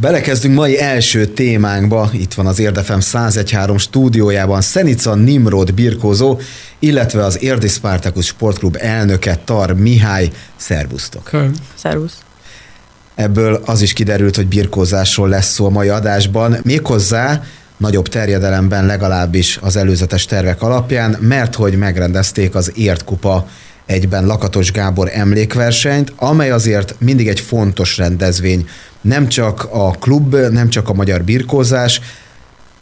Belekezdünk mai első témánkba. Itt van az Érdefem 101.3 stúdiójában Szenica Nimrod birkózó, illetve az Érdi Spartacus Sportklub elnöke Tar Mihály. Szervusztok! Szervusz! Ebből az is kiderült, hogy birkózásról lesz szó a mai adásban, méghozzá nagyobb terjedelemben legalábbis az előzetes tervek alapján, mert hogy megrendezték az Ért Kupa egyben Lakatos Gábor emlékversenyt, amely azért mindig egy fontos rendezvény. Nem csak a klub, nem csak a magyar birkózás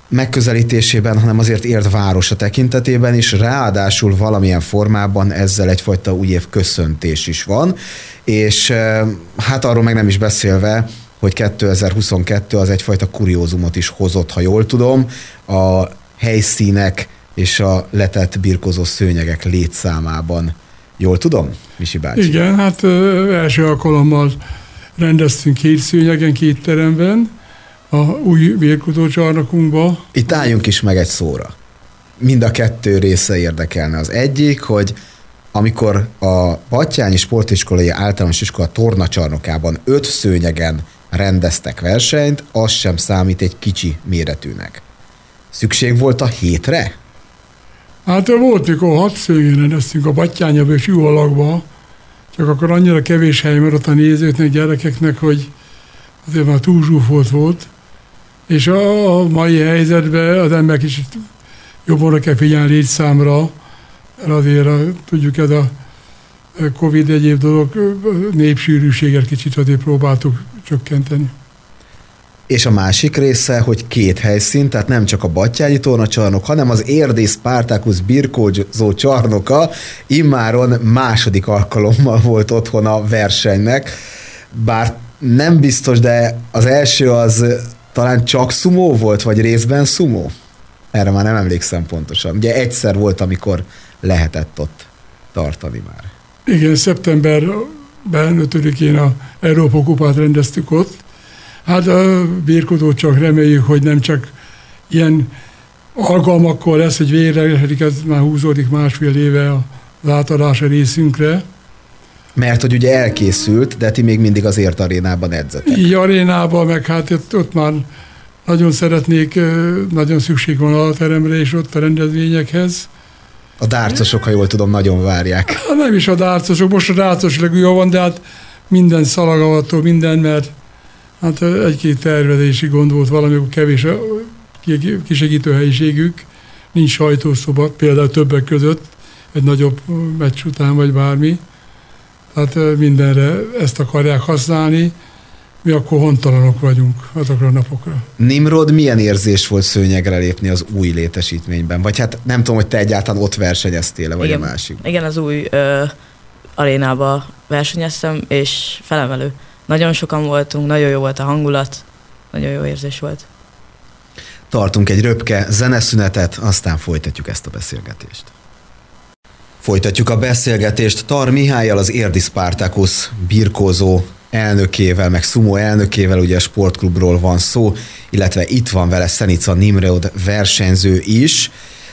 megközelítésében, hanem azért ért városa tekintetében is, ráadásul valamilyen formában ezzel egyfajta új év köszöntés is van, és eh, hát arról meg nem is beszélve, hogy 2022 az egyfajta kuriózumot is hozott, ha jól tudom, a helyszínek és a letett birkozó szőnyegek létszámában. Jól tudom, Misi bácsi? Igen, hát ö, első alkalommal rendeztünk két szőnyegen, két teremben, a új birkozócsarnokunkba. Itt álljunk is meg egy szóra. Mind a kettő része érdekelne. Az egyik, hogy amikor a Batyányi Sportiskolai Általános Iskola tornacsarnokában öt szőnyegen rendeztek versenyt, az sem számít egy kicsi méretűnek. Szükség volt a hétre? Hát volt, mikor hat szőnyegen rendeztünk a Batyányabb és alakba, csak akkor annyira kevés hely maradt a nézőknek, gyerekeknek, hogy azért már túl zsúfolt volt. És a mai helyzetben az ember kicsit jobban kell figyelni létszámra, mert azért tudjuk, ez a Covid egyéb dolog népsűrűséget kicsit azért próbáltuk csökkenteni. És a másik része, hogy két helyszín, tehát nem csak a Battyányi tornacsarnok, hanem az Érdi Spartacus birkózó csarnoka immáron második alkalommal volt otthon a versenynek. Bár nem biztos, de az első az talán csak szumó volt, vagy részben szumó? Erre már nem emlékszem pontosan. Ugye egyszer volt, amikor lehetett ott tartani már. Igen, szeptemberben 5-én a Európa Kupát rendeztük ott. Hát a birkodó csak reméljük, hogy nem csak ilyen alkalmakkor lesz, hogy végre, ez már húzódik másfél éve az átadása részünkre. Mert hogy ugye elkészült, de ti még mindig az ért arénában edzetek. Így arénában, meg hát ott, ott már nagyon szeretnék, nagyon szükség van a teremre és ott a rendezvényekhez. A dárcosok, ha jól tudom, nagyon várják. Hát nem is a dárcosok, most a dárcos legújabb van, de hát minden szalagavató, minden, mert hát egy-két tervezési gond volt, valamikor kevés a kisegítő helyiségük, nincs sajtószoba, például többek között, egy nagyobb meccs után, vagy bármi. Tehát mindenre ezt akarják használni, mi akkor hontalanok vagyunk azokra a napokra. Nimrod, milyen érzés volt szőnyegre lépni az új létesítményben? Vagy hát nem tudom, hogy te egyáltalán ott versenyeztél vagy igen, a másik. Igen, az új ö, arénába versenyeztem, és felemelő. Nagyon sokan voltunk, nagyon jó volt a hangulat, nagyon jó érzés volt. Tartunk egy röpke zeneszünetet, aztán folytatjuk ezt a beszélgetést. Folytatjuk a beszélgetést Tar Mihályjal, az Érdi Spartacus birkózó elnökével, meg Sumo elnökével, ugye a sportklubról van szó, illetve itt van vele Szenica Nimrod versenyző is.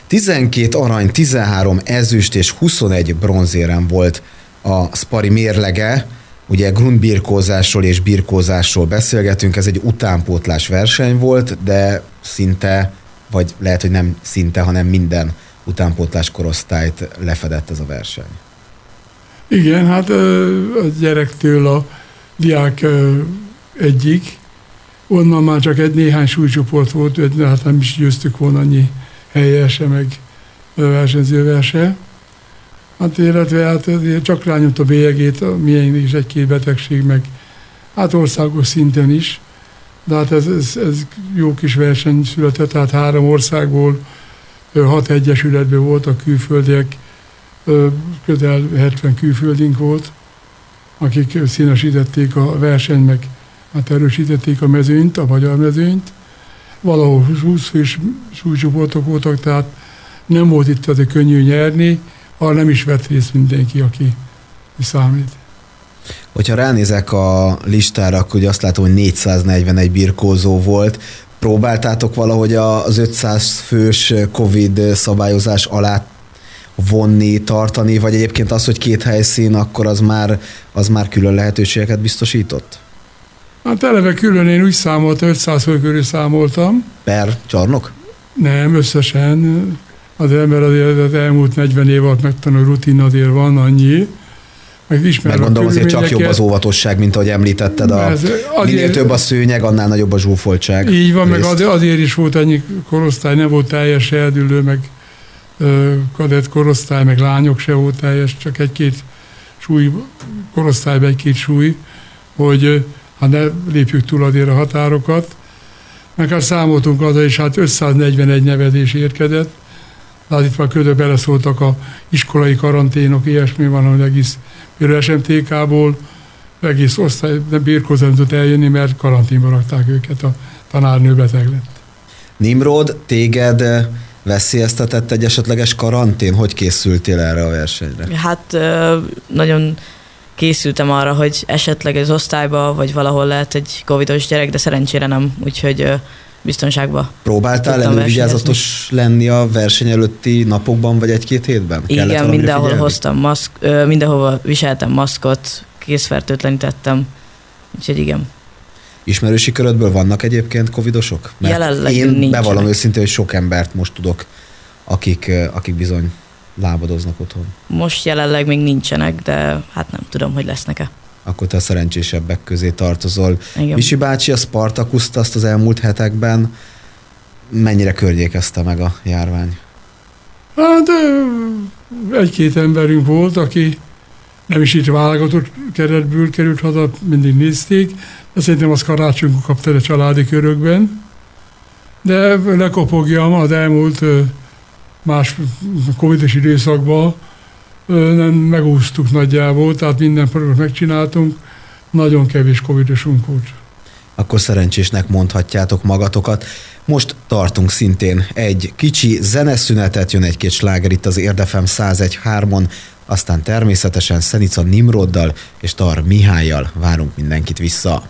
12 arany, 13 ezüst és 21 bronzérem volt a Spari mérlege, Ugye grundbirkózásról és birkózásról beszélgetünk, ez egy utánpótlás verseny volt, de szinte, vagy lehet, hogy nem szinte, hanem minden utánpótlás korosztályt lefedett ez a verseny. Igen, hát a gyerektől a diák egyik, onnan már csak egy néhány súlycsoport volt, hát nem is győztük volna annyi helyese, meg versenyzőverse. Hát illetve hát csak rányomta a bélyegét, milyen is egy-két betegség, meg hát országos szinten is. De hát ez, ez, ez jó kis verseny született, tehát három országból, hat egyesületben voltak külföldiek, közel 70 külföldink volt, akik színesítették a versenyt, meg hát erősítették a mezőnyt, a magyar mezőnyt. Valahol 20 fős súlycsoportok voltak, tehát nem volt itt azért könnyű nyerni, arra nem is vett részt mindenki, aki számít. Hogyha ránézek a listára, akkor azt látom, hogy 441 birkózó volt. Próbáltátok valahogy az 500 fős Covid szabályozás alá vonni, tartani, vagy egyébként az, hogy két helyszín, akkor az már, az már külön lehetőségeket biztosított? Hát eleve külön én úgy számoltam, 500 fő körül számoltam. Per csarnok? Nem, összesen. Az ember azért az elmúlt 40 év alatt megtanul rutin azért van annyi. Meg ismerve Meg gondolom azért csak jobb az óvatosság, mint ahogy említetted. A, azért, minél több a szőnyeg, annál nagyobb a zsúfoltság. Így van, részt. meg azért, azért is volt ennyi korosztály, nem volt teljes eldülő, meg kadett korosztály, meg lányok se volt teljes, csak egy-két súly, korosztályban egy-két súly, hogy hát ne lépjük túl azért a határokat. Meg hát számoltunk az, és hát 541 nevedés érkedett, hát itt már ködbe beleszóltak a iskolai karanténok, ilyesmi van, hogy egész például SMTK-ból egész osztály nem birkózó tudott eljönni, mert karanténba rakták őket, a tanárnő beteg lett. Nimrod, téged veszélyeztetett egy esetleges karantén? Hogy készültél erre a versenyre? Hát nagyon készültem arra, hogy esetleg az osztályba, vagy valahol lehet egy covidos gyerek, de szerencsére nem, úgyhogy biztonságba. Próbáltál elővigyázatos lenni a verseny előtti napokban, vagy egy-két hétben? Kellett Igen, mindenhol figyelni? hoztam maszk, mindenhol viseltem maszkot, készfertőtlenítettem, úgyhogy igen. Ismerősi körödből vannak egyébként covidosok? Mert Jelenleg én nincsenek. bevallom őszintén, hogy sok embert most tudok, akik, akik bizony lábadoznak otthon. Most jelenleg még nincsenek, de hát nem tudom, hogy lesznek-e. Akkor te a szerencsésebbek közé tartozol. Igen. Misi bácsi a Spartakuszt azt az elmúlt hetekben mennyire környékezte meg a járvány? Hát egy-két emberünk volt, aki nem is itt válogatott keretből került haza, mindig nézték, de szerintem az karácsonykor kapta a családi körökben. De lekopogjam az elmúlt más covidos időszakban nem megúsztuk nagyjából, tehát minden programot megcsináltunk, nagyon kevés covidosunk volt. Akkor szerencsésnek mondhatjátok magatokat. Most tartunk szintén egy kicsi zeneszünetet, jön egy-két sláger itt az Érdefem 101.3-on, aztán természetesen Szenica Nimroddal és Tar Mihályjal várunk mindenkit vissza.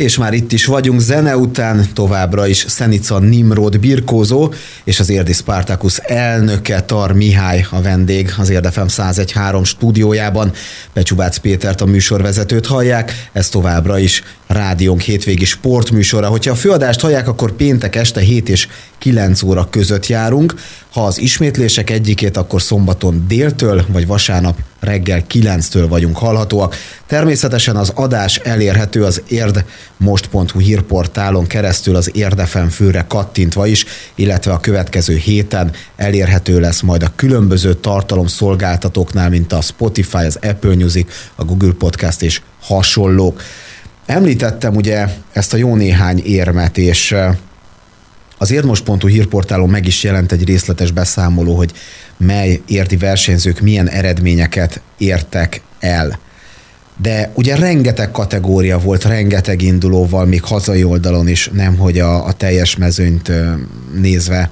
És már itt is vagyunk, zene után továbbra is Szenica Nimrod birkózó, és az Érdi Spartacus elnöke Tar Mihály a vendég az Érdefem 101.3 stúdiójában. Becsubác Pétert a műsorvezetőt hallják, ez továbbra is rádiónk hétvégi sportműsora. Hogyha a főadást hallják, akkor péntek este 7 és 9 óra között járunk. Ha az ismétlések egyikét, akkor szombaton déltől, vagy vasárnap reggel 9-től vagyunk hallhatóak. Természetesen az adás elérhető az érdmost.hu hírportálon keresztül az Érdefen főre kattintva is, illetve a következő héten elérhető lesz majd a különböző tartalomszolgáltatóknál, mint a Spotify, az Apple Music, a Google Podcast és hasonlók. Említettem ugye ezt a jó néhány érmet, és az érdmos.hu hírportálon meg is jelent egy részletes beszámoló, hogy mely érti versenyzők milyen eredményeket értek el. De ugye rengeteg kategória volt, rengeteg indulóval, még hazai oldalon is, nemhogy a, a teljes mezőnyt nézve.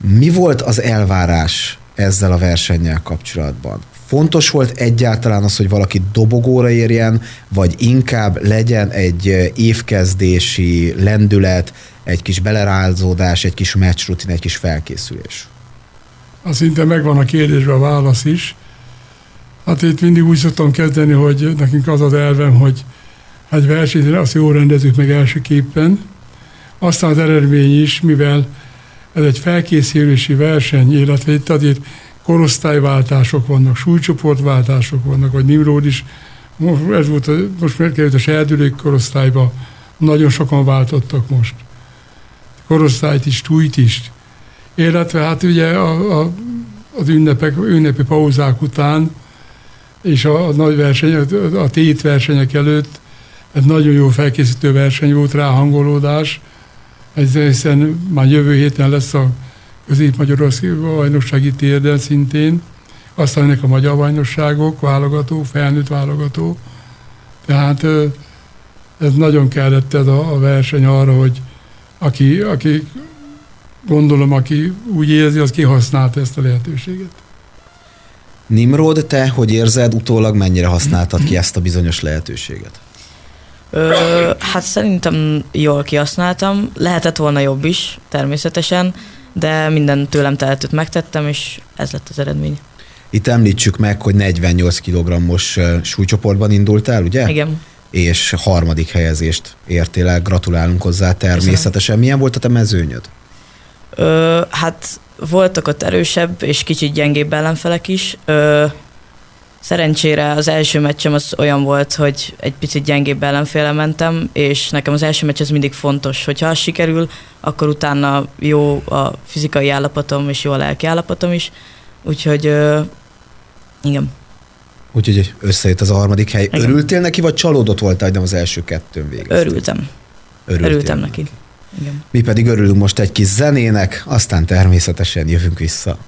Mi volt az elvárás ezzel a versennyel kapcsolatban? Fontos volt egyáltalán az, hogy valaki dobogóra érjen, vagy inkább legyen egy évkezdési lendület, egy kis belerázódás, egy kis meccsrutin, egy kis felkészülés? Az szinte megvan a kérdésre a válasz is. Hát itt mindig úgy szoktam kezdeni, hogy nekünk az az elvem, hogy egy versenyt azt jól rendezzük meg elsőképpen, aztán az eredmény is, mivel ez egy felkészülési verseny, illetve itt azért korosztályváltások vannak, súlycsoportváltások vannak, vagy Nimrod is, ez volt, a, most megkerült a serdülők korosztályba, nagyon sokan váltottak most. Korosztályt is, tújt is. Illetve hát ugye a, a, az ünnepek, ünnepi pauzák után, és a, a nagy verseny, a, a tét versenyek előtt, ez nagyon jó felkészítő verseny volt rá, hangolódás, hiszen már jövő héten lesz a közép-magyarországi bajnoksági térden szintén, aztán ennek a magyar bajnokságok, válogató, felnőtt válogató. Tehát ez nagyon kellett ez a, a verseny arra, hogy aki, aki gondolom, aki úgy érzi, az kihasználta ezt a lehetőséget. Nimrod, te hogy érzed, utólag mennyire használtad ki ezt a bizonyos lehetőséget? Ö, hát szerintem jól kihasználtam. Lehetett volna jobb is, természetesen de minden tőlem tehetőt megtettem, és ez lett az eredmény. Itt említsük meg, hogy 48 kg-os súlycsoportban indultál, ugye? Igen. és harmadik helyezést értél el. Gratulálunk hozzá természetesen. Milyen volt a te mezőnyöd? Ö, hát voltak ott erősebb és kicsit gyengébb ellenfelek is. Ö, szerencsére az első meccsem az olyan volt, hogy egy picit gyengébb ellenféle mentem, és nekem az első meccs az mindig fontos. Hogyha az sikerül, akkor utána jó a fizikai állapotom és jó a lelki állapotom is. Úgyhogy ö, igen. Úgyhogy összejött az a harmadik hely. Igen. Örültél neki, vagy csalódott voltál, hogy nem az első kettőn végeztél? Örültem. Örültél Örültem neki. neki. Igen. Mi pedig örülünk most egy kis zenének, aztán természetesen jövünk vissza.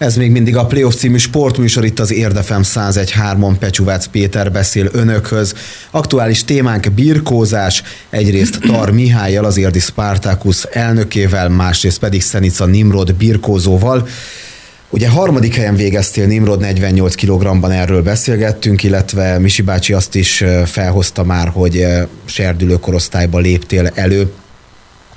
Ez még mindig a Playoff című sportműsor itt az Érdefem 101.3-on Pecsuvác Péter beszél önökhöz. Aktuális témánk birkózás, egyrészt Tar Mihályjal, az Érdi Spartacus elnökével, másrészt pedig Szenica Nimrod birkózóval. Ugye harmadik helyen végeztél Nimrod 48 kg-ban erről beszélgettünk, illetve Misi bácsi azt is felhozta már, hogy serdülő korosztályba léptél elő.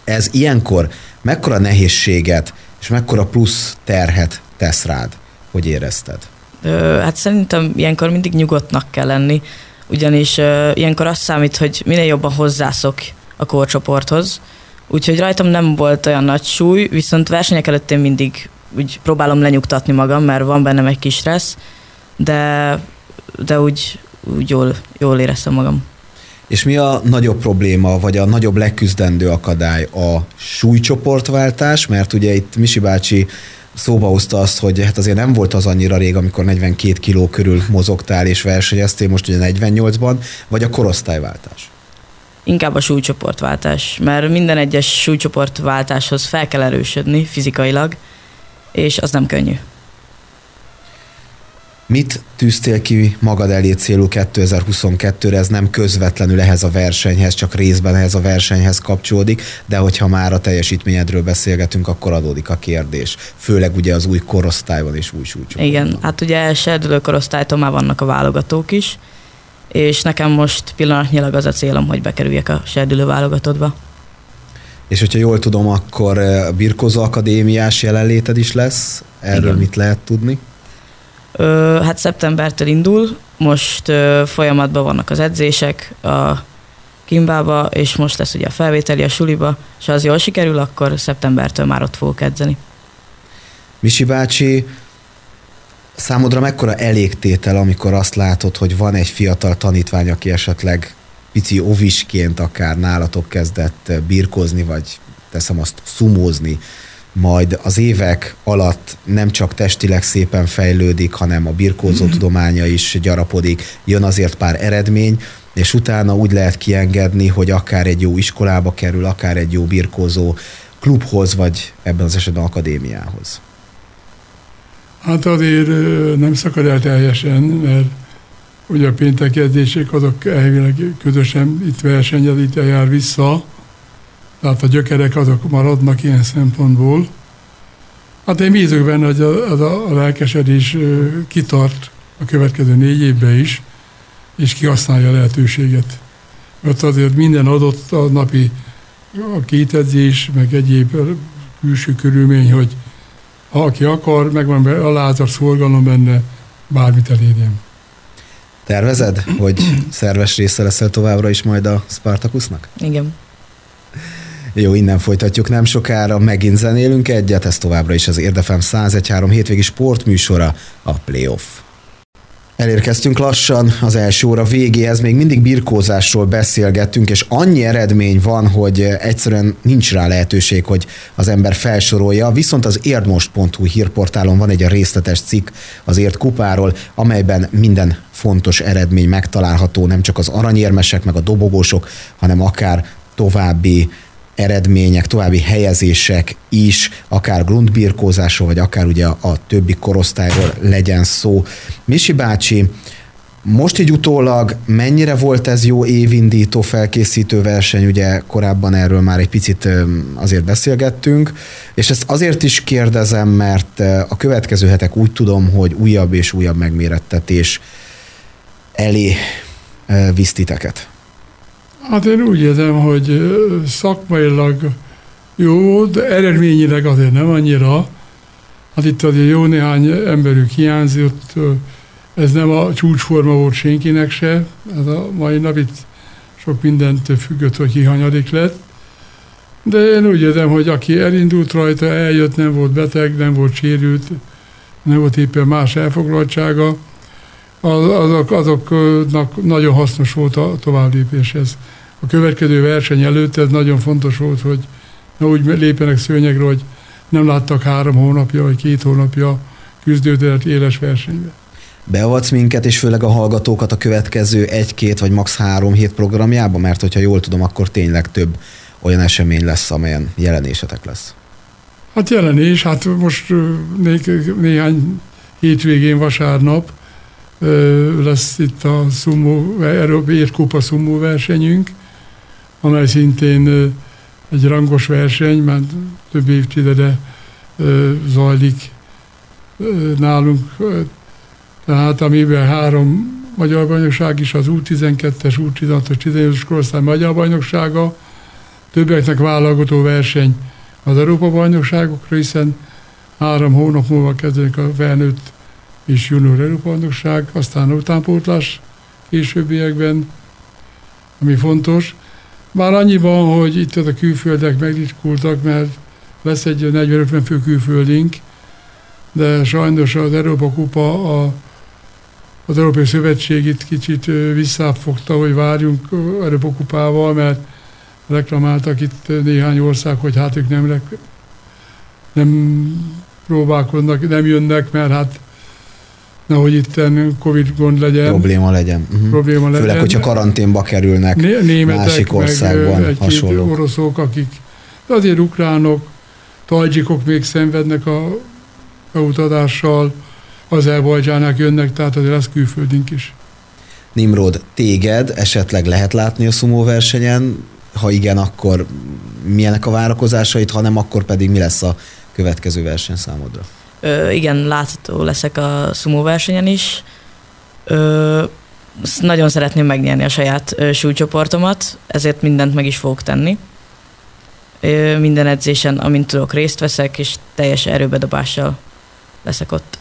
Ez ilyenkor mekkora nehézséget és mekkora plusz terhet tesz rád? Hogy érezted? Ö, hát szerintem ilyenkor mindig nyugodtnak kell lenni, ugyanis ö, ilyenkor azt számít, hogy minél jobban hozzászok a korcsoporthoz. Úgyhogy rajtam nem volt olyan nagy súly, viszont versenyek előtt én mindig úgy próbálom lenyugtatni magam, mert van bennem egy kis stressz, de, de úgy, úgy jól, jól éreztem magam. És mi a nagyobb probléma, vagy a nagyobb leküzdendő akadály? A súlycsoportváltás, mert ugye itt Misi bácsi szóba hozta azt, hogy hát azért nem volt az annyira rég, amikor 42 kiló körül mozogtál és versenyeztél, most ugye 48-ban, vagy a korosztályváltás? Inkább a súlycsoportváltás, mert minden egyes súlycsoportváltáshoz fel kell erősödni fizikailag, és az nem könnyű. Mit tűztél ki magad elé célú 2022-re? Ez nem közvetlenül ehhez a versenyhez, csak részben ehhez a versenyhez kapcsolódik, de hogyha már a teljesítményedről beszélgetünk, akkor adódik a kérdés. Főleg ugye az új korosztályban és új súlycsoportban. Igen, hát ugye serdülő korosztálytól már vannak a válogatók is, és nekem most pillanatnyilag az a célom, hogy bekerüljek a serdülő válogatottba. És hogyha jól tudom, akkor a Birkozó Akadémiás jelenléted is lesz. Erről Igen. mit lehet tudni? Ö, hát szeptembertől indul, most ö, folyamatban vannak az edzések a Kimbába, és most lesz ugye a felvételi a suliba, és ha az jól sikerül, akkor szeptembertől már ott fogok edzeni. Misi bácsi, számodra mekkora elégtétel, amikor azt látod, hogy van egy fiatal tanítvány, aki esetleg pici ovisként akár nálatok kezdett birkozni, vagy teszem azt szumózni, majd az évek alatt nem csak testileg szépen fejlődik, hanem a birkózó mhm. tudománya is gyarapodik, jön azért pár eredmény, és utána úgy lehet kiengedni, hogy akár egy jó iskolába kerül, akár egy jó birkózó klubhoz, vagy ebben az esetben akadémiához. Hát azért nem szakad el teljesen, mert ugye a péntek edzések azok elvileg közösen itt versenyez, itt jár vissza, tehát a gyökerek azok maradnak ilyen szempontból. Hát én bízok benne, hogy az a, a lelkesedés kitart a következő négy évben is, és kihasználja a lehetőséget. Mert azért minden adott a napi a kétedzés, meg egyéb külső körülmény, hogy ha aki akar, megvan a lázar szorgalom benne, bármit elérjen. Tervezed, hogy szerves része leszel továbbra is majd a Spartacusnak? Igen. Jó, innen folytatjuk nem sokára, megint zenélünk egyet, ez továbbra is az Érdefem 101.3 hétvégi sportműsora, a Playoff. Elérkeztünk lassan az első óra végéhez, még mindig birkózásról beszélgettünk, és annyi eredmény van, hogy egyszerűen nincs rá lehetőség, hogy az ember felsorolja. Viszont az érdmost.hu hírportálon van egy részletes cikk az ért kupáról, amelyben minden fontos eredmény megtalálható, nem csak az aranyérmesek, meg a dobogósok, hanem akár további eredmények, további helyezések is, akár grundbirkózásról, vagy akár ugye a, többi korosztályról legyen szó. Misi bácsi, most így utólag mennyire volt ez jó évindító, felkészítő verseny, ugye korábban erről már egy picit azért beszélgettünk, és ezt azért is kérdezem, mert a következő hetek úgy tudom, hogy újabb és újabb megmérettetés elé visz titeket. Hát én úgy érzem, hogy szakmailag jó, de eredményileg azért nem annyira. Hát itt azért jó néhány emberük hiányzott, Ez nem a csúcsforma volt senkinek se, ez a mai nap itt sok mindent függött, hogy ki hanyadik lett. De én úgy érzem, hogy aki elindult rajta, eljött, nem volt beteg, nem volt sérült, nem volt éppen más elfoglaltsága, azok, azoknak nagyon hasznos volt a továbblépés. A következő verseny előtt ez nagyon fontos volt, hogy ne úgy lépjenek szőnyegre, hogy nem láttak három hónapja vagy két hónapja küzdőteret éles versenybe. Beavatsz minket, és főleg a hallgatókat a következő egy-két vagy max. három hét programjába, mert hogyha jól tudom, akkor tényleg több olyan esemény lesz, amelyen jelenésetek lesz. Hát jelenés, hát most né- néhány hétvégén vasárnap lesz itt a szumó, Európai Kupa szumó versenyünk, amely szintén egy rangos verseny, mert több évtizede zajlik nálunk, tehát amiben három magyar bajnokság is, az U12-es, U16-os, 18-os korosztály magyar bajnoksága, többeknek válogató verseny az Európa bajnokságokra, hiszen három hónap múlva kezdődik a felnőtt és junior Európa bajnokság, aztán utánpótlás későbbiekben, ami fontos. Már annyiban, hogy itt a külföldek megritkultak, mert lesz egy 40-50 fő külföldink, de sajnos az Európa Kupa a, az Európai Szövetség itt kicsit visszafogta, hogy várjunk Európa Kupával, mert reklamáltak itt néhány ország, hogy hát ők nem, nem próbálkoznak, nem jönnek, mert hát nehogy itt Covid gond legyen. Probléma legyen. Uh-huh. Probléma legyen. Főleg, hogyha karanténba kerülnek Németek, másik országban meg hasonlók. oroszok, akik, de azért ukránok, tajdzsikok még szenvednek a beutadással, Azerbajdzsának jönnek, tehát azért lesz külföldünk is. Nimrod, téged esetleg lehet látni a szumó versenyen? Ha igen, akkor milyenek a várakozásait, ha nem, akkor pedig mi lesz a következő verseny számodra? Ö, igen, látható leszek a sumo versenyen is. Ö, nagyon szeretném megnyerni a saját ö, súlycsoportomat, ezért mindent meg is fogok tenni. Ö, minden edzésen, amint tudok, részt veszek, és teljes erőbedobással leszek ott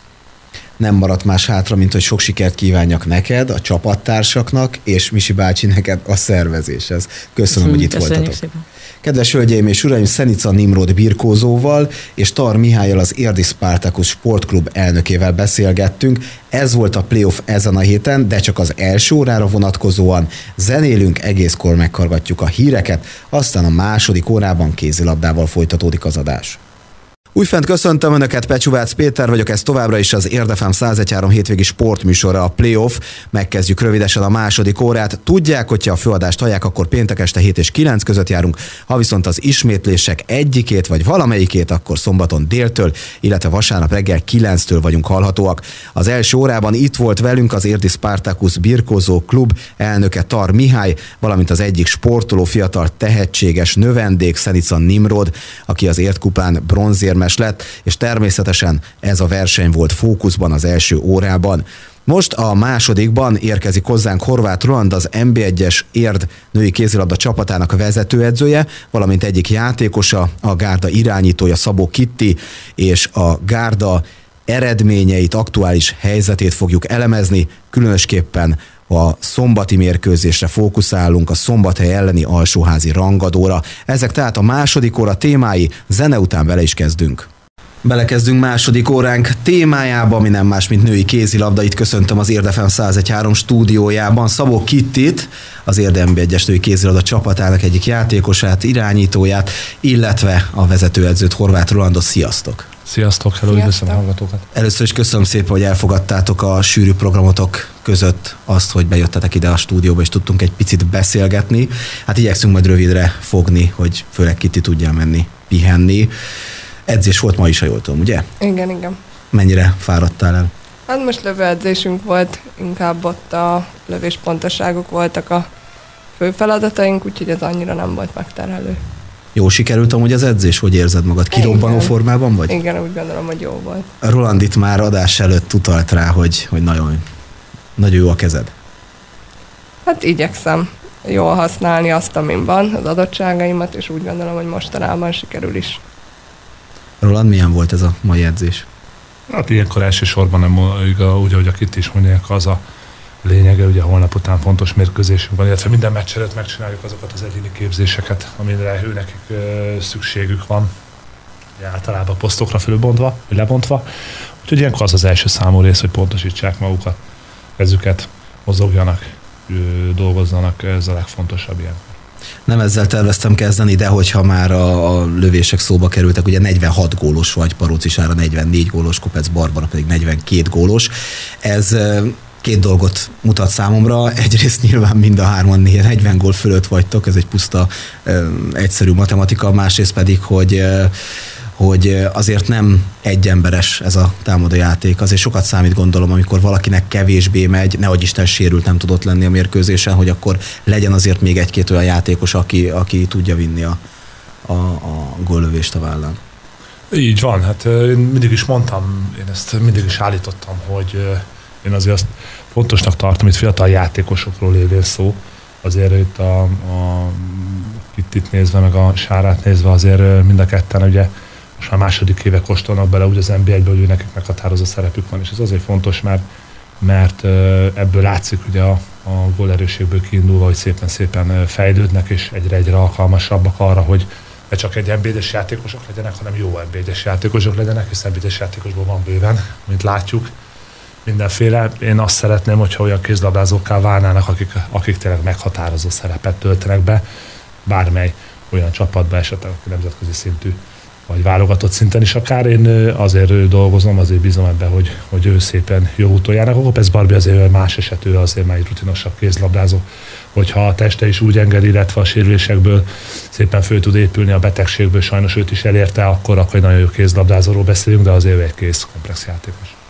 nem maradt más hátra, mint hogy sok sikert kívánjak neked, a csapattársaknak, és Misi bácsi neked a szervezéshez. Köszönöm, Köszönöm hogy itt voltatok. Szépen. Kedves hölgyeim és uraim, Szenica Nimrod birkózóval és Tar Mihályal az Érdi Spartacus Sportklub elnökével beszélgettünk. Ez volt a playoff ezen a héten, de csak az első órára vonatkozóan zenélünk, egészkor megkargatjuk a híreket, aztán a második órában kézilabdával folytatódik az adás. Újfent köszöntöm Önöket, Pecsuvác Péter vagyok, ez továbbra is az Érdefem 113 hétvégi sportműsora, a Playoff. Megkezdjük rövidesen a második órát. Tudják, hogyha a főadást hallják, akkor péntek este 7 és 9 között járunk, ha viszont az ismétlések egyikét vagy valamelyikét, akkor szombaton déltől, illetve vasárnap reggel 9-től vagyunk hallhatóak. Az első órában itt volt velünk az Érdi Spartacus Birkozó Klub elnöke Tar Mihály, valamint az egyik sportoló fiatal tehetséges növendék Szenica Nimrod, aki az értkupán bronzérme érmes lett, és természetesen ez a verseny volt fókuszban az első órában. Most a másodikban érkezik hozzánk Horváth Roland, az MB1-es érd női kézilabda csapatának a vezetőedzője, valamint egyik játékosa, a Gárda irányítója Szabó Kitti, és a Gárda eredményeit, aktuális helyzetét fogjuk elemezni, különösképpen a szombati mérkőzésre fókuszálunk, a szombathely elleni alsóházi rangadóra. Ezek tehát a második óra témái, zene után vele is kezdünk. Belekezdünk második óránk témájába, ami nem más, mint női kézilabda. Itt köszöntöm az Érdefem 101.3 stúdiójában Szabó Kittit, az Érdembi egyes női kézilabda csapatának egyik játékosát, irányítóját, illetve a vezetőedzőt Horváth Rolandot. Sziasztok! Sziasztok, hello, üdvözlöm a hallgatókat. Először is köszönöm szépen, hogy elfogadtátok a sűrű programotok között azt, hogy bejöttetek ide a stúdióba, és tudtunk egy picit beszélgetni. Hát igyekszünk majd rövidre fogni, hogy főleg Kitti tudja menni pihenni. Edzés volt ma is, ha jól tudom, ugye? Igen, igen. Mennyire fáradtál el? Hát most lövőedzésünk volt, inkább ott a lövéspontosságok voltak a fő feladataink, úgyhogy ez annyira nem volt megterhelő. Jó sikerült amúgy az edzés? Hogy érzed magad? Kirobbanó Igen. formában vagy? Igen, úgy gondolom, hogy jó volt. Roland itt már adás előtt utalt rá, hogy, hogy nagyon, nagyon jó a kezed. Hát igyekszem jól használni azt, amin van, az adottságaimat, és úgy gondolom, hogy mostanában sikerül is. Roland, milyen volt ez a mai edzés? Hát ilyenkor elsősorban nem úgy, ahogy a itt is mondják, az a lényege, ugye holnap után fontos mérkőzésünk van, illetve minden meccset megcsináljuk azokat az egyéni képzéseket, amire ő nekik szükségük van, ugye általában posztokra fölbontva, vagy lebontva. Úgyhogy ilyenkor az az első számú rész, hogy pontosítsák magukat, ezüket, mozogjanak, dolgozzanak, ez a legfontosabb ilyen. Nem ezzel terveztem kezdeni, de hogyha már a, a lövések szóba kerültek, ugye 46 gólos vagy Parócisára 44 gólos, Kopec Barbara pedig 42 gólos. Ez két dolgot mutat számomra. Egyrészt nyilván mind a hárman 40 gól fölött vagytok, ez egy puszta egyszerű matematika, másrészt pedig, hogy hogy azért nem egy emberes ez a játék. Azért sokat számít gondolom, amikor valakinek kevésbé megy, nehogy Isten sérült nem tudott lenni a mérkőzésen, hogy akkor legyen azért még egy-két olyan játékos, aki, aki tudja vinni a, a, a góllövést a vállán. Így van, hát én mindig is mondtam, én ezt mindig is állítottam, hogy én azért azt fontosnak tartom, itt fiatal játékosokról lévén szó, azért itt a, a itt, itt nézve, meg a sárát nézve azért mind a ketten ugye most már második éve kóstolnak bele úgy az NB1-be, hogy nekik meghatározó szerepük van, és ez azért fontos, mert, mert ebből látszik ugye a, a gólerőségből kiindulva, hogy szépen-szépen fejlődnek, és egyre-egyre alkalmasabbak arra, hogy ne csak egy nb játékosok legyenek, hanem jó nb játékosok legyenek, hiszen nb játékosból van bőven, mint látjuk, mindenféle. Én azt szeretném, hogyha olyan kézlabdázókká válnának, akik, akik tényleg meghatározó szerepet töltenek be, bármely olyan csapatba esetleg, nemzetközi szintű vagy válogatott szinten is akár. Én azért dolgozom, azért bízom ebben, hogy, hogy ő szépen jó úton járnak. Akkor ez Barbie azért más eset, ő azért már egy rutinosabb kézlabdázó. Hogyha a teste is úgy enged, illetve a sérülésekből szépen föl tud épülni a betegségből, sajnos őt is elérte, akkor, akkor egy nagyon jó kézlabdázóról beszélünk, de azért egy kész komplex játékos.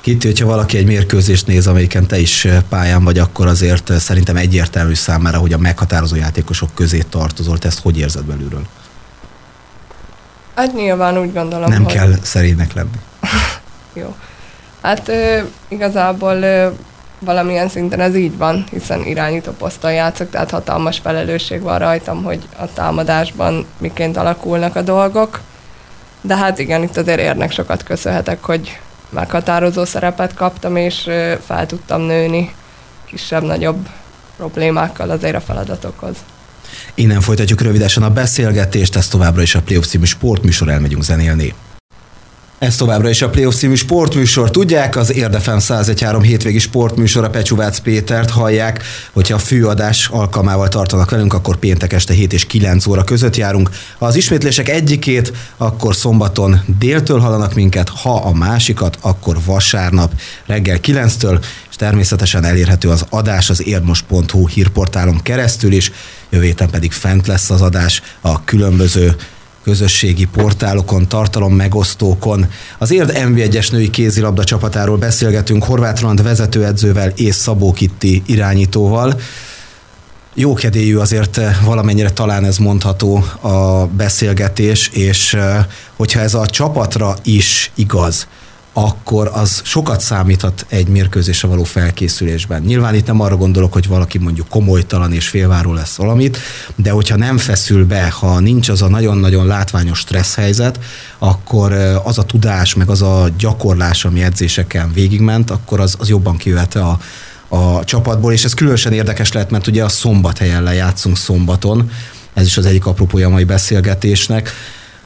Kitti, hogyha valaki egy mérkőzést néz, amelyiken te is pályán vagy, akkor azért szerintem egyértelmű számára, hogy a meghatározó játékosok közé tartozol. Te ezt hogy érzed belülről? Hát nyilván úgy gondolom, Nem hogy... kell szerénynek lenni. Jó. Hát ö, igazából ö, valamilyen szinten ez így van, hiszen irányító poszton játszok, tehát hatalmas felelősség van rajtam, hogy a támadásban miként alakulnak a dolgok. De hát igen, itt azért érnek sokat köszönhetek, hogy meghatározó szerepet kaptam, és fel tudtam nőni kisebb-nagyobb problémákkal azért a feladatokhoz. Innen folytatjuk rövidesen a beszélgetést, ez továbbra is a Playoff című sportműsor, elmegyünk zenélni. Ez továbbra is a Playoff című sportműsor. Tudják, az Érdefem 101.3 hétvégi sportműsor a Pecsuvác Pétert hallják. Hogyha a főadás alkalmával tartanak velünk, akkor péntek este 7 és 9 óra között járunk. Ha az ismétlések egyikét, akkor szombaton déltől hallanak minket, ha a másikat, akkor vasárnap reggel 9-től, és természetesen elérhető az adás az érdmos.hu hírportálon keresztül is, jövő héten pedig fent lesz az adás a különböző közösségi portálokon, tartalom megosztókon. Az Érd MV1-es női kézilabda csapatáról beszélgetünk Horváth Rand vezetőedzővel és Szabó Kitti irányítóval. Jókedélyű azért valamennyire talán ez mondható a beszélgetés, és eh, hogyha ez a csapatra is igaz, akkor az sokat számíthat egy mérkőzésre való felkészülésben. Nyilván itt nem arra gondolok, hogy valaki mondjuk komolytalan és félváró lesz valamit, de hogyha nem feszül be, ha nincs az a nagyon-nagyon látványos stressz helyzet, akkor az a tudás, meg az a gyakorlás, ami edzéseken végigment, akkor az, az jobban kijöhet a, a csapatból, és ez különösen érdekes lehet, mert ugye a szombathelyen lejátszunk szombaton, ez is az egyik apropója a mai beszélgetésnek,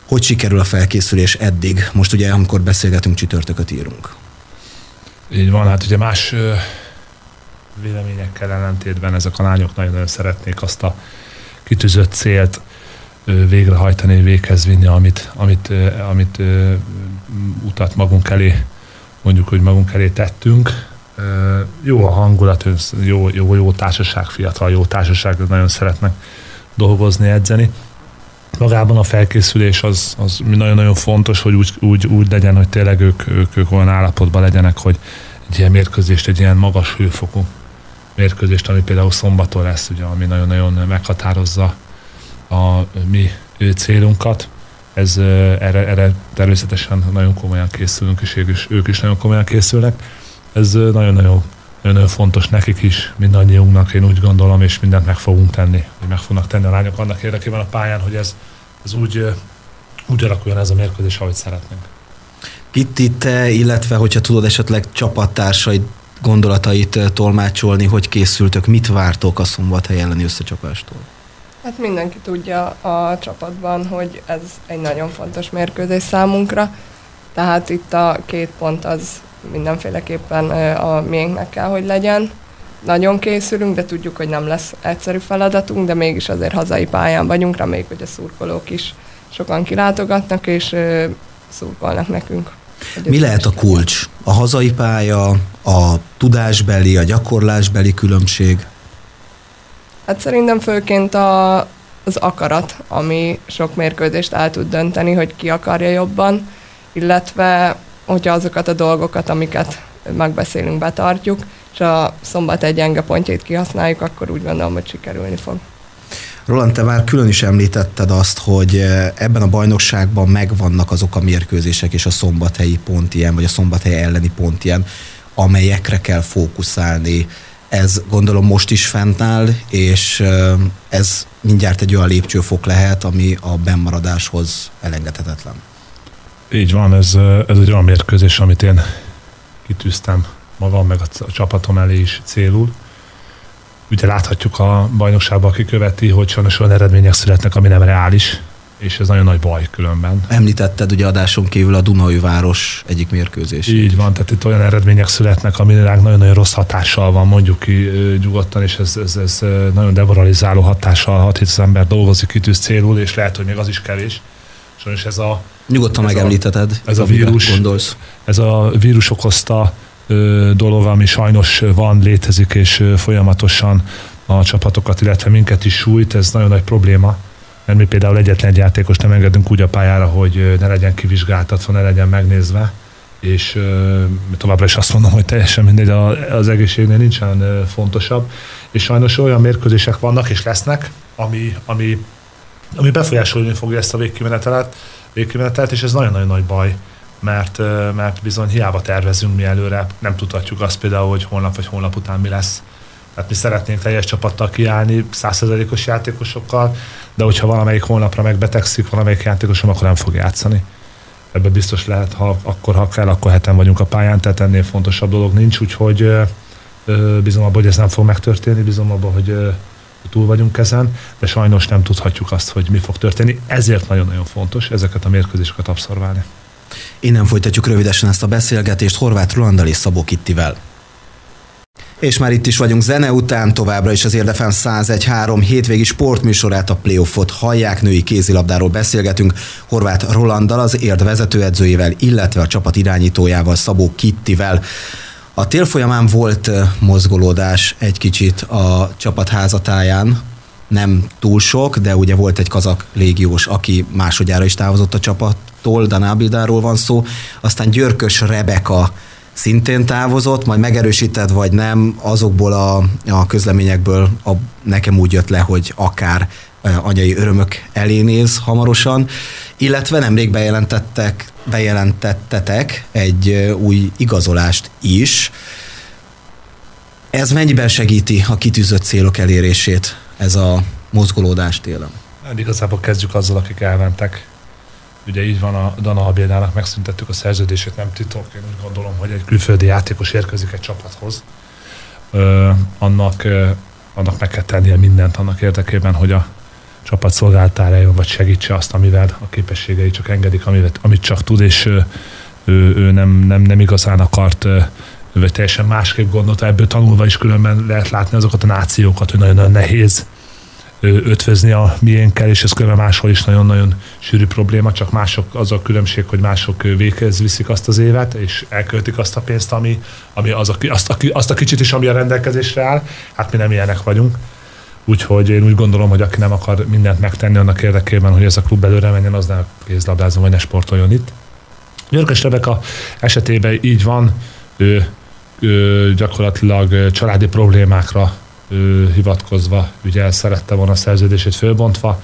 hogy sikerül a felkészülés eddig? Most ugye, amikor beszélgetünk, csütörtököt írunk. Így van, hát ugye más véleményekkel ellentétben ezek a lányok nagyon-nagyon szeretnék azt a kitűzött célt végrehajtani, véghez vinni, amit, amit, amit utat magunk elé, mondjuk, hogy magunk elé tettünk. Jó a hangulat, jó, jó, jó társaság, fiatal jó társaság, nagyon szeretnek dolgozni, edzeni magában a felkészülés az, az nagyon-nagyon fontos, hogy úgy, úgy, úgy legyen, hogy tényleg ők, ők, ők olyan állapotban legyenek, hogy egy ilyen mérkőzést, egy ilyen magas hőfokú mérkőzést, ami például szombaton lesz, ugye, ami nagyon-nagyon meghatározza a mi célunkat. Ez, erre, erre természetesen nagyon komolyan készülünk, és ők is, ők is nagyon komolyan készülnek. Ez nagyon-nagyon nagyon fontos nekik is, mindannyiunknak, én úgy gondolom, és mindent meg fogunk tenni, hogy meg fognak tenni a lányok annak érdekében a pályán, hogy ez, ez úgy, úgy alakuljon ez a mérkőzés, ahogy szeretnénk. Kitti, te, illetve hogyha tudod esetleg csapattársaid gondolatait tolmácsolni, hogy készültök, mit vártok a szombathely elleni összecsapástól? Hát mindenki tudja a csapatban, hogy ez egy nagyon fontos mérkőzés számunkra, tehát itt a két pont az mindenféleképpen a miénknek kell, hogy legyen. Nagyon készülünk, de tudjuk, hogy nem lesz egyszerű feladatunk, de mégis azért hazai pályán vagyunk, reméljük, hogy a szurkolók is sokan kilátogatnak, és szurkolnak nekünk. Mi lehet a kulcs? A hazai pálya, a tudásbeli, a gyakorlásbeli különbség? Hát szerintem főként a, az akarat, ami sok mérkőzést el tud dönteni, hogy ki akarja jobban, illetve hogyha azokat a dolgokat, amiket megbeszélünk, betartjuk, és a szombat egy gyenge pontjait kihasználjuk, akkor úgy gondolom, hogy sikerülni fog. Roland, te már külön is említetted azt, hogy eh, ebben a bajnokságban megvannak azok a mérkőzések és a szombathelyi pont ilyen, vagy a szombathely elleni pont ilyen, amelyekre kell fókuszálni. Ez gondolom most is fent áll, és eh, ez mindjárt egy olyan lépcsőfok lehet, ami a bennmaradáshoz elengedhetetlen. Így van, ez, ez egy olyan mérkőzés, amit én kitűztem magam, meg a csapatom elé is célul ugye láthatjuk a bajnokságban, aki követi, hogy sajnos olyan eredmények születnek, ami nem reális, és ez nagyon nagy baj különben. Említetted ugye adáson kívül a Dunai város egyik mérkőzés. Így van, tehát itt olyan eredmények születnek, ami nagyon-nagyon rossz hatással van, mondjuk ki nyugodtan, és ez, ez, ez nagyon demoralizáló hatással hat, hogy az ember dolgozik kitűz célul, és lehet, hogy még az is kevés. Sajnos ez a... Nyugodtan ez megemlíteted. A, ez a vírus, gondolsz. ez a vírus okozta dolog, ami sajnos van, létezik, és folyamatosan a csapatokat, illetve minket is sújt, ez nagyon nagy probléma, mert mi például egyetlen egy játékos nem engedünk úgy a pályára, hogy ne legyen kivizsgáltatva, ne legyen megnézve, és továbbra is azt mondom, hogy teljesen mindegy, az egészségnél nincsen fontosabb, és sajnos olyan mérkőzések vannak és lesznek, ami, ami, ami befolyásolni fogja ezt a végkimenetelet, végkimenetelet és ez nagyon-nagyon nagy baj mert, mert bizony hiába tervezünk mi előre, nem tudhatjuk azt például, hogy holnap vagy holnap után mi lesz. Tehát mi szeretnénk teljes csapattal kiállni, százszerzelékos játékosokkal, de hogyha valamelyik holnapra megbetegszik, valamelyik játékosom, akkor nem fog játszani. Ebbe biztos lehet, ha akkor ha kell, akkor heten vagyunk a pályán, tehát ennél fontosabb dolog nincs, úgyhogy bizony abban, hogy ez nem fog megtörténni, bizony abban, hogy túl vagyunk ezen, de sajnos nem tudhatjuk azt, hogy mi fog történni. Ezért nagyon-nagyon fontos ezeket a mérkőzéseket abszorválni. Innen folytatjuk rövidesen ezt a beszélgetést Horváth Rolandal és Szabó Kittivel. És már itt is vagyunk zene után, továbbra is az Érdefen 101.3 hétvégi sportműsorát, a playoffot hallják, női kézilabdáról beszélgetünk Horváth Rolanddal, az érd vezetőedzőjével, illetve a csapat irányítójával, Szabó Kittivel. A tél folyamán volt mozgolódás egy kicsit a csapat házatáján, nem túl sok, de ugye volt egy kazak légiós, aki másodjára is távozott a csapattól, Danábildáról van szó, aztán Györkös Rebeka szintén távozott, majd megerősített vagy nem, azokból a, a közleményekből a, nekem úgy jött le, hogy akár anyai örömök elé néz hamarosan, illetve nemrég bejelentettek, bejelentettetek egy új igazolást is. Ez mennyiben segíti a kitűzött célok elérését ez a mozgolódás télen? Hát igazából kezdjük azzal, akik elmentek. Ugye így van, a Dana Habénának megszüntettük a szerződését, nem titok. Én úgy gondolom, hogy egy külföldi játékos érkezik egy csapathoz. Ö, annak, ö, annak meg kell tennie mindent annak érdekében, hogy a csapat szolgáltára jön, vagy segítse azt, amivel a képességei csak engedik, amit, amit csak tud, és ő, ő, ő nem, nem, nem igazán akart vagy teljesen másképp gondolta, ebből tanulva is különben lehet látni azokat a nációkat, hogy nagyon-nagyon nehéz ötvözni a miénkkel, és ez különben máshol is nagyon-nagyon sűrű probléma, csak mások az a különbség, hogy mások véghez viszik azt az évet, és elköltik azt a pénzt, ami, ami az a, azt, a, azt a kicsit is, ami a rendelkezésre áll. Hát mi nem ilyenek vagyunk. Úgyhogy én úgy gondolom, hogy aki nem akar mindent megtenni annak érdekében, hogy ez a klub előre menjen, az ne kézlabdázom, vagy ne sportoljon itt. Györkös Rebeka esetében így van, ő gyakorlatilag családi problémákra hivatkozva ugye szerette volna a szerződését fölbontva.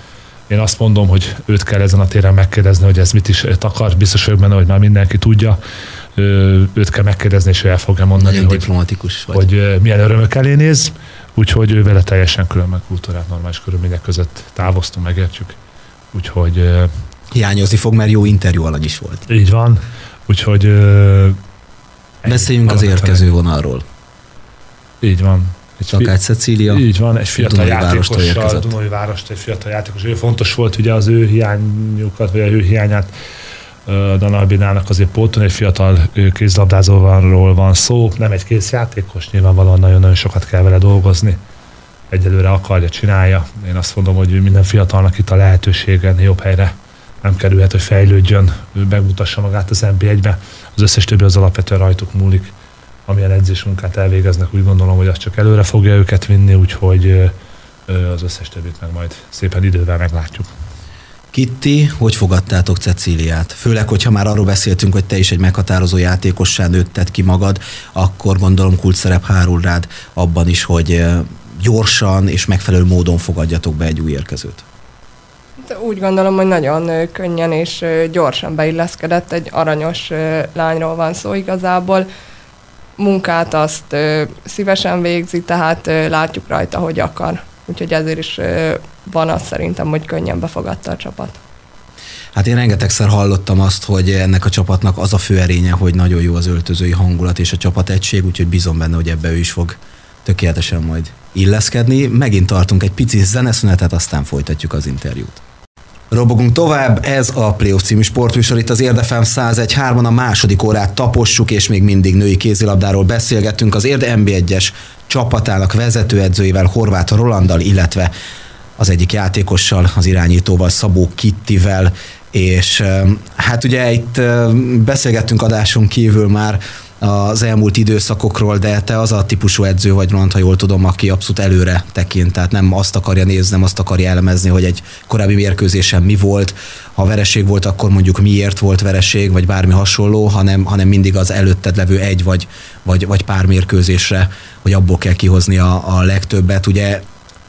Én azt mondom, hogy őt kell ezen a téren megkérdezni, hogy ez mit is akar. Biztos vagyok benne, hogy már mindenki tudja. Őt kell megkérdezni, és ő el fogja mondani, Nagyon hogy, diplomatikus vagy. hogy milyen örömök elé néz. Úgyhogy ő vele teljesen különben kultúrát normális körülmények között távoztunk, megértjük. Úgyhogy... Hiányozni fog, mert jó interjú alany is volt. Így van Úgyhogy... Beszéljünk az érkező vonalról. Így van. Egy Szakács Cecília. Így van, egy fiatal játékossal, Dunai Várost, egy fiatal játékos. Ő fontos volt ugye az ő hiányukat, vagy a ő hiányát Danalbinának azért póton egy fiatal kézlabdázóval van szó, nem egy kész játékos, nyilvánvalóan nagyon-nagyon sokat kell vele dolgozni. Egyelőre akarja, csinálja. Én azt mondom, hogy minden fiatalnak itt a lehetőségen jobb helyre nem kerülhet, hogy fejlődjön, megmutassa magát az NB1-be. Az összes többi az alapvetően rajtuk múlik, amilyen edzésmunkát elvégeznek, úgy gondolom, hogy az csak előre fogja őket vinni, úgyhogy az összes többit meg majd szépen idővel meglátjuk. Kitti, hogy fogadtátok Cecíliát? Főleg, hogyha már arról beszéltünk, hogy te is egy meghatározó játékossá nőtted ki magad, akkor gondolom kult szerep hárul rád abban is, hogy gyorsan és megfelelő módon fogadjatok be egy új érkezőt. Úgy gondolom, hogy nagyon könnyen és gyorsan beilleszkedett, egy aranyos lányról van szó igazából. Munkát azt szívesen végzi, tehát látjuk rajta, hogy akar. Úgyhogy ezért is van az szerintem, hogy könnyen befogadta a csapat. Hát én rengetegszer hallottam azt, hogy ennek a csapatnak az a fő erénye, hogy nagyon jó az öltözői hangulat és a csapategység, úgyhogy bízom benne, hogy ebbe ő is fog tökéletesen majd illeszkedni. Megint tartunk egy pici zeneszünetet, aztán folytatjuk az interjút. Robogunk tovább, ez a Playoff című sportműsor, itt az Érdefem 101.3-on a második órát tapossuk, és még mindig női kézilabdáról beszélgettünk az Érde MB1-es csapatának vezetőedzőivel, Horváth Rolandal, illetve az egyik játékossal, az irányítóval, Szabó Kittivel, és hát ugye itt beszélgettünk adásunk kívül már az elmúlt időszakokról, de te az a típusú edző vagy, Roland, ha jól tudom, aki abszolút előre tekint, tehát nem azt akarja nézni, nem azt akarja elemezni, hogy egy korábbi mérkőzésen mi volt, ha vereség volt, akkor mondjuk miért volt vereség, vagy bármi hasonló, hanem, hanem mindig az előtted levő egy vagy, vagy, vagy pár mérkőzésre, hogy abból kell kihozni a, a legtöbbet. Ugye,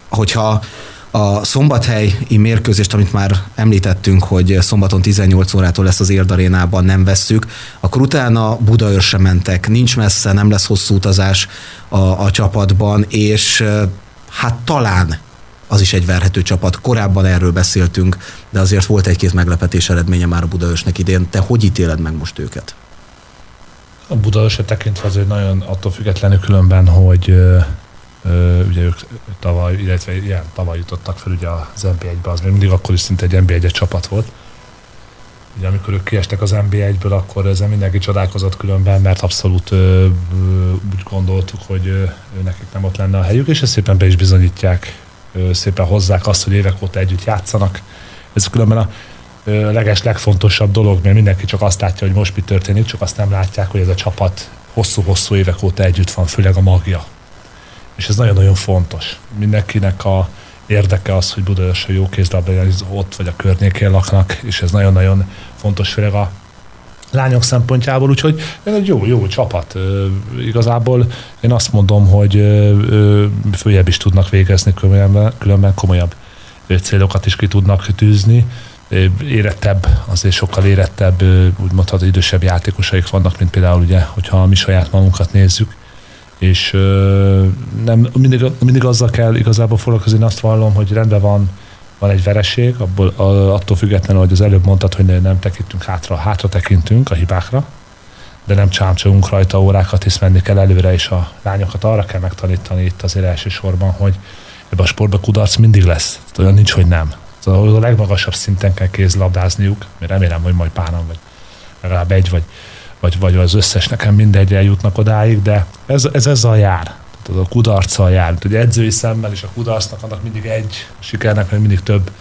hogyha a szombathelyi mérkőzést, amit már említettünk, hogy szombaton 18 órától lesz az Érdarénában, nem vesszük, akkor utána Budaörsre mentek, nincs messze, nem lesz hosszú utazás a, a csapatban, és hát talán az is egy verhető csapat. Korábban erről beszéltünk, de azért volt egy-két meglepetés eredménye már a Budaörsnek idén. Te hogy ítéled meg most őket? A Budaörsre tekintve azért nagyon attól függetlenül különben, hogy ugye ők tavaly, illetve ilyen tavaly jutottak fel ugye az NB1-be, az még mindig akkor is szinte egy NB1 csapat volt. Ugye amikor ők kiestek az NB1-ből, akkor ezzel mindenki csodálkozott különben, mert abszolút ö, úgy gondoltuk, hogy ö, nekik nem ott lenne a helyük, és ezt szépen be is bizonyítják, ö, szépen hozzák azt, hogy évek óta együtt játszanak. Ez különben a leges, legfontosabb dolog, mert mindenki csak azt látja, hogy most mi történik, csak azt nem látják, hogy ez a csapat hosszú-hosszú évek óta együtt van, főleg a magja és ez nagyon-nagyon fontos. Mindenkinek a érdeke az, hogy Budaörsön jó kézlabdában ott vagy a környékén laknak, és ez nagyon-nagyon fontos, főleg a lányok szempontjából, úgyhogy ez egy jó, jó csapat. Igazából én azt mondom, hogy följebb is tudnak végezni, különben, különben komolyabb célokat is ki tudnak tűzni. Érettebb, azért sokkal érettebb, úgy mondható idősebb játékosaik vannak, mint például ugye, hogyha mi saját magunkat nézzük és nem, mindig, mindig azzal kell igazából foglalkozni, én azt vallom, hogy rendben van, van egy vereség, abból, attól függetlenül, hogy az előbb mondtad, hogy nem tekintünk hátra, hátra tekintünk a hibákra, de nem csámcsolunk rajta órákat, hisz menni kell előre, és a lányokat arra kell megtanítani itt azért elsősorban, hogy ebben a sportban kudarc mindig lesz. Tehát olyan nincs, hogy nem. Szóval a legmagasabb szinten kell kézlabdázniuk, mert remélem, hogy majd páran vagy legalább egy vagy vagy, vagy az összes, nekem mindegy eljutnak odáig, de ez, ez ezzel jár. Tehát a kudarccal jár. Ugye edzői szemmel és a kudarcnak annak mindig egy, a sikernek meg mindig több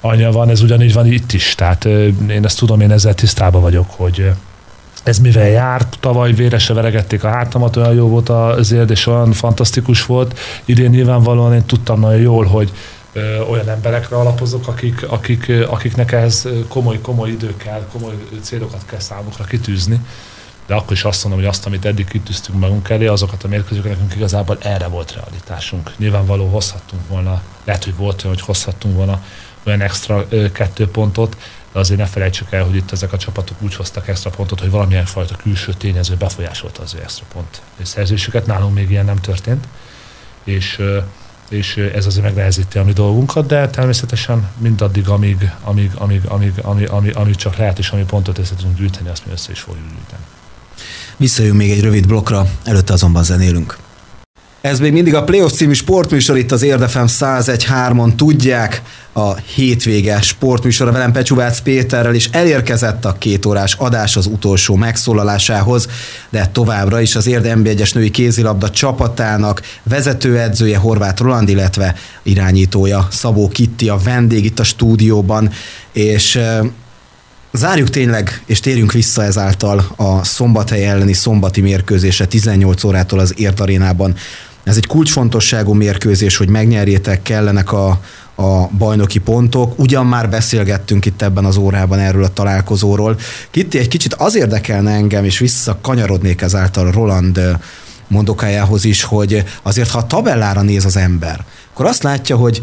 anya van, ez ugyanígy van itt is. Tehát én ezt tudom, én ezzel tisztában vagyok, hogy ez mivel járt, tavaly vérese veregették a hátamat, olyan jó volt az érd, és olyan fantasztikus volt. Idén nyilvánvalóan én tudtam nagyon jól, hogy olyan emberekre alapozok, akik, akik, akiknek ehhez komoly, komoly idő kell, komoly célokat kell számukra kitűzni. De akkor is azt mondom, hogy azt, amit eddig kitűztünk magunk elé, azokat a mérkőzőket nekünk igazából erre volt realitásunk. Nyilvánvaló hozhattunk volna, lehet, hogy volt olyan, hogy hozhattunk volna olyan extra kettő pontot, de azért ne felejtsük el, hogy itt ezek a csapatok úgy hoztak extra pontot, hogy valamilyen fajta külső tényező befolyásolta az ő extra pont szerzésüket. Nálunk még ilyen nem történt. És és ez azért megnehezíti a mi dolgunkat, de természetesen mindaddig, amíg, amíg, amíg, amíg, amíg, amíg, amíg csak lehet, és ami pontot össze tudunk gyűjteni, azt mi össze is fogjuk gyűjteni. Visszajön még egy rövid blokkra, előtte azonban zenélünk. Ez még mindig a Playoff című sportműsor itt az Érdefem 101.3-on tudják. A hétvége sportműsora velem Pecsuvác Péterrel is elérkezett a két órás adás az utolsó megszólalásához, de továbbra is az Érde NB1-es női kézilabda csapatának vezetőedzője Horváth Roland, illetve irányítója Szabó Kitti a vendég itt a stúdióban, és Zárjuk tényleg, és térjünk vissza ezáltal a szombathely elleni szombati mérkőzése 18 órától az Ért arénában. Ez egy kulcsfontosságú mérkőzés, hogy megnyerjétek, kellenek a, a bajnoki pontok. Ugyan már beszélgettünk itt ebben az órában erről a találkozóról. Kitti, egy kicsit az érdekelne engem, és visszakanyarodnék ezáltal Roland mondokájához is, hogy azért, ha a tabellára néz az ember, akkor azt látja, hogy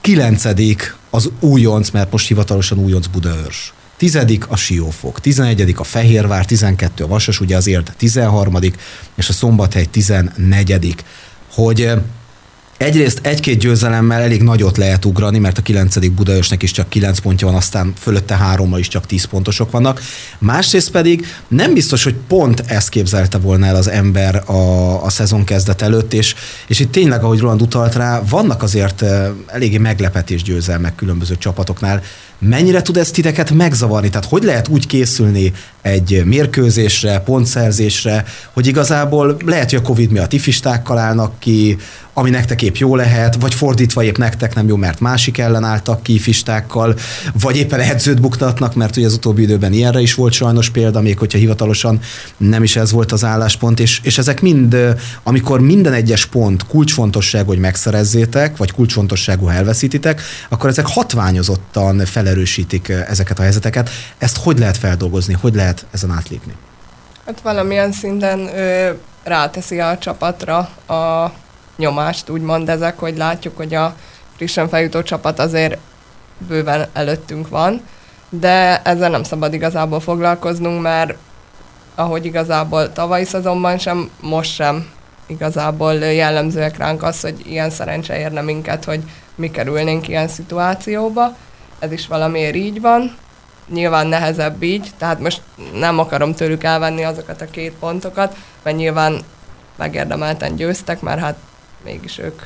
kilencedik az újonc, mert most hivatalosan újonc Budaörs. Tizedik a Siófok, tizenegyedik a Fehérvár, tizenkettő a Vasas, ugye azért tizenharmadik, és a Szombathely tizennegyedik. Hogy Egyrészt egy-két győzelemmel elég nagyot lehet ugrani, mert a 9. Budaörsnek is csak 9 pontja van, aztán fölötte hárommal is csak 10 pontosok vannak. Másrészt pedig nem biztos, hogy pont ezt képzelte volna el az ember a, a szezon kezdet előtt, és, és itt tényleg, ahogy Roland utalt rá, vannak azért eléggé meglepetés győzelmek különböző csapatoknál. Mennyire tud ez titeket megzavarni? Tehát hogy lehet úgy készülni egy mérkőzésre, pontszerzésre, hogy igazából lehet, hogy a Covid miatt ifistákkal állnak ki, ami nektek épp jó lehet, vagy fordítva épp nektek nem jó, mert másik ellen álltak ki fistákkal, vagy éppen edzőt buktatnak, mert ugye az utóbbi időben ilyenre is volt sajnos példa, még hogyha hivatalosan nem is ez volt az álláspont, és, és ezek mind, amikor minden egyes pont kulcsfontosság, hogy megszerezzétek, vagy kulcsfontosságú, ha elveszítitek, akkor ezek hatványozottan felerősítik ezeket a helyzeteket. Ezt hogy lehet feldolgozni, hogy lehet ezen átlépni? Hát valamilyen szinten ö, ráteszi a csapatra a nyomást, úgymond ezek, hogy látjuk, hogy a frissen feljutó csapat azért bőven előttünk van, de ezzel nem szabad igazából foglalkoznunk, mert ahogy igazából tavalyi szezonban sem, most sem igazából jellemzőek ránk az, hogy ilyen szerencse érne minket, hogy mi kerülnénk ilyen szituációba. Ez is valamiért így van. Nyilván nehezebb így, tehát most nem akarom tőlük elvenni azokat a két pontokat, mert nyilván megérdemelten győztek, mert hát mégis ők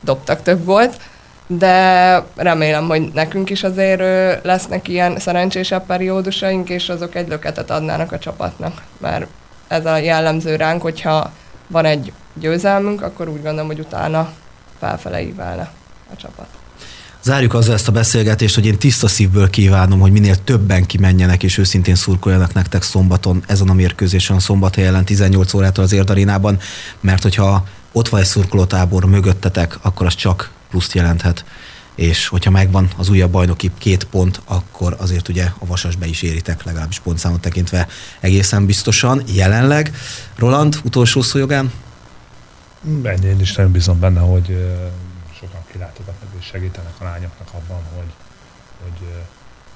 dobtak több volt, de remélem, hogy nekünk is azért lesznek ilyen szerencsésebb periódusaink, és azok egy löketet adnának a csapatnak, mert ez a jellemző ránk, hogyha van egy győzelmünk, akkor úgy gondolom, hogy utána felfele a csapat. Zárjuk azzal ezt a beszélgetést, hogy én tiszta szívből kívánom, hogy minél többen kimenjenek és őszintén szurkoljanak nektek szombaton, ezen a mérkőzésen, szombathely ellen 18 órától az Érdarénában, mert hogyha ott van egy szurkolótábor mögöttetek, akkor az csak pluszt jelenthet és hogyha megvan az újabb bajnoki két pont, akkor azért ugye a Vasas be is éritek, legalábbis pontszámot tekintve egészen biztosan. Jelenleg, Roland, utolsó szó jogán? Ennyi, én is nagyon bízom benne, hogy sokan kilátogatnak segítenek a lányoknak abban, hogy, hogy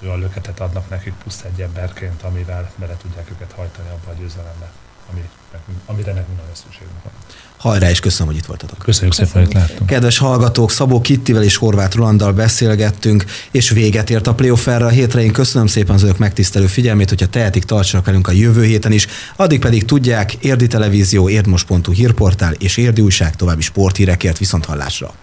olyan löketet adnak nekik plusz egy emberként, amivel bele tudják őket hajtani abba a győzelembe, ami, amire nekünk nagyon szükségünk van. Hajrá, és köszönöm, hogy itt voltatok. Köszönjük szépen, hogy láttunk. Kedves hallgatók, Szabó Kittivel és Horváth Rolanddal beszélgettünk, és véget ért a playoff erre a hétre. Én köszönöm szépen az önök megtisztelő figyelmét, hogyha tehetik, tartsanak velünk a jövő héten is. Addig pedig tudják, Érdi Televízió, érdmos.hu hírportál és Érdi Újság további sporthírekért viszont hallásra.